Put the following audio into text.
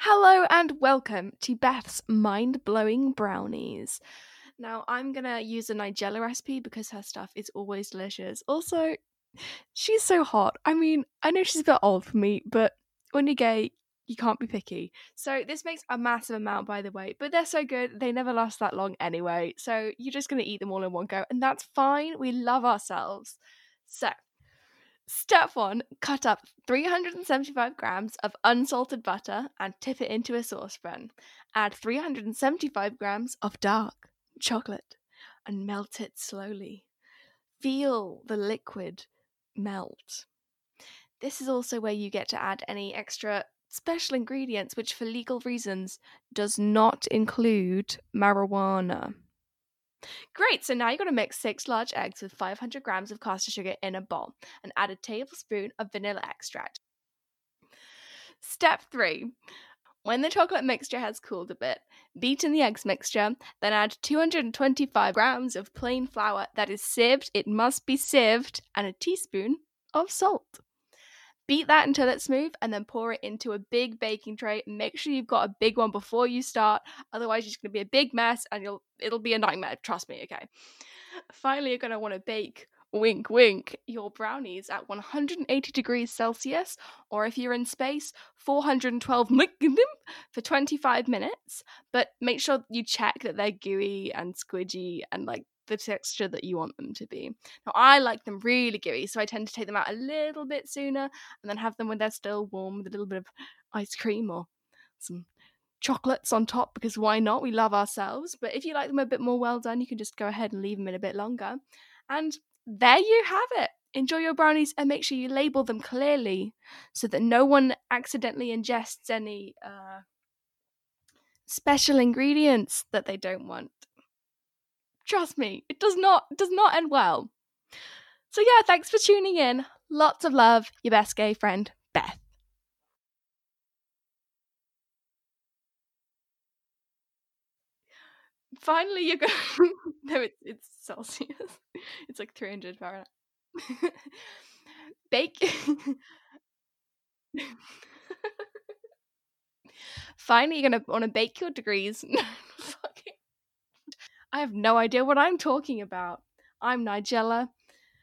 Hello and welcome to Beth's Mind Blowing Brownies. Now, I'm gonna use a Nigella recipe because her stuff is always delicious. Also, she's so hot. I mean, I know she's a bit old for me, but when you're gay, you can't be picky. So, this makes a massive amount, by the way, but they're so good, they never last that long anyway. So, you're just gonna eat them all in one go, and that's fine. We love ourselves. So, Step one cut up 375 grams of unsalted butter and tip it into a saucepan. Add 375 grams of dark chocolate and melt it slowly. Feel the liquid melt. This is also where you get to add any extra special ingredients, which for legal reasons does not include marijuana. Great, so now you're going to mix six large eggs with 500 grams of caster sugar in a bowl and add a tablespoon of vanilla extract. Step three. When the chocolate mixture has cooled a bit, beat in the eggs mixture, then add 225 grams of plain flour that is sieved, it must be sieved, and a teaspoon of salt. Beat that until it's smooth and then pour it into a big baking tray. Make sure you've got a big one before you start, otherwise it's going to be a big mess and you'll it'll be a nightmare, trust me, okay. Finally, you're going to want to bake wink wink your brownies at 180 degrees Celsius or if you're in space 412 for 25 minutes but make sure you check that they're gooey and squidgy and like the texture that you want them to be. Now, I like them really gooey, so I tend to take them out a little bit sooner and then have them when they're still warm with a little bit of ice cream or some chocolates on top because why not? We love ourselves. But if you like them a bit more well done, you can just go ahead and leave them in a bit longer. And there you have it. Enjoy your brownies and make sure you label them clearly so that no one accidentally ingests any uh, special ingredients that they don't want. Trust me, it does not it does not end well. So yeah, thanks for tuning in. Lots of love, your best gay friend, Beth. Finally, you're going. To. No, it's it's Celsius. It's like 300 Fahrenheit. Bake. Finally, you're gonna want to bake your degrees. I have no idea what I'm talking about. I'm Nigella.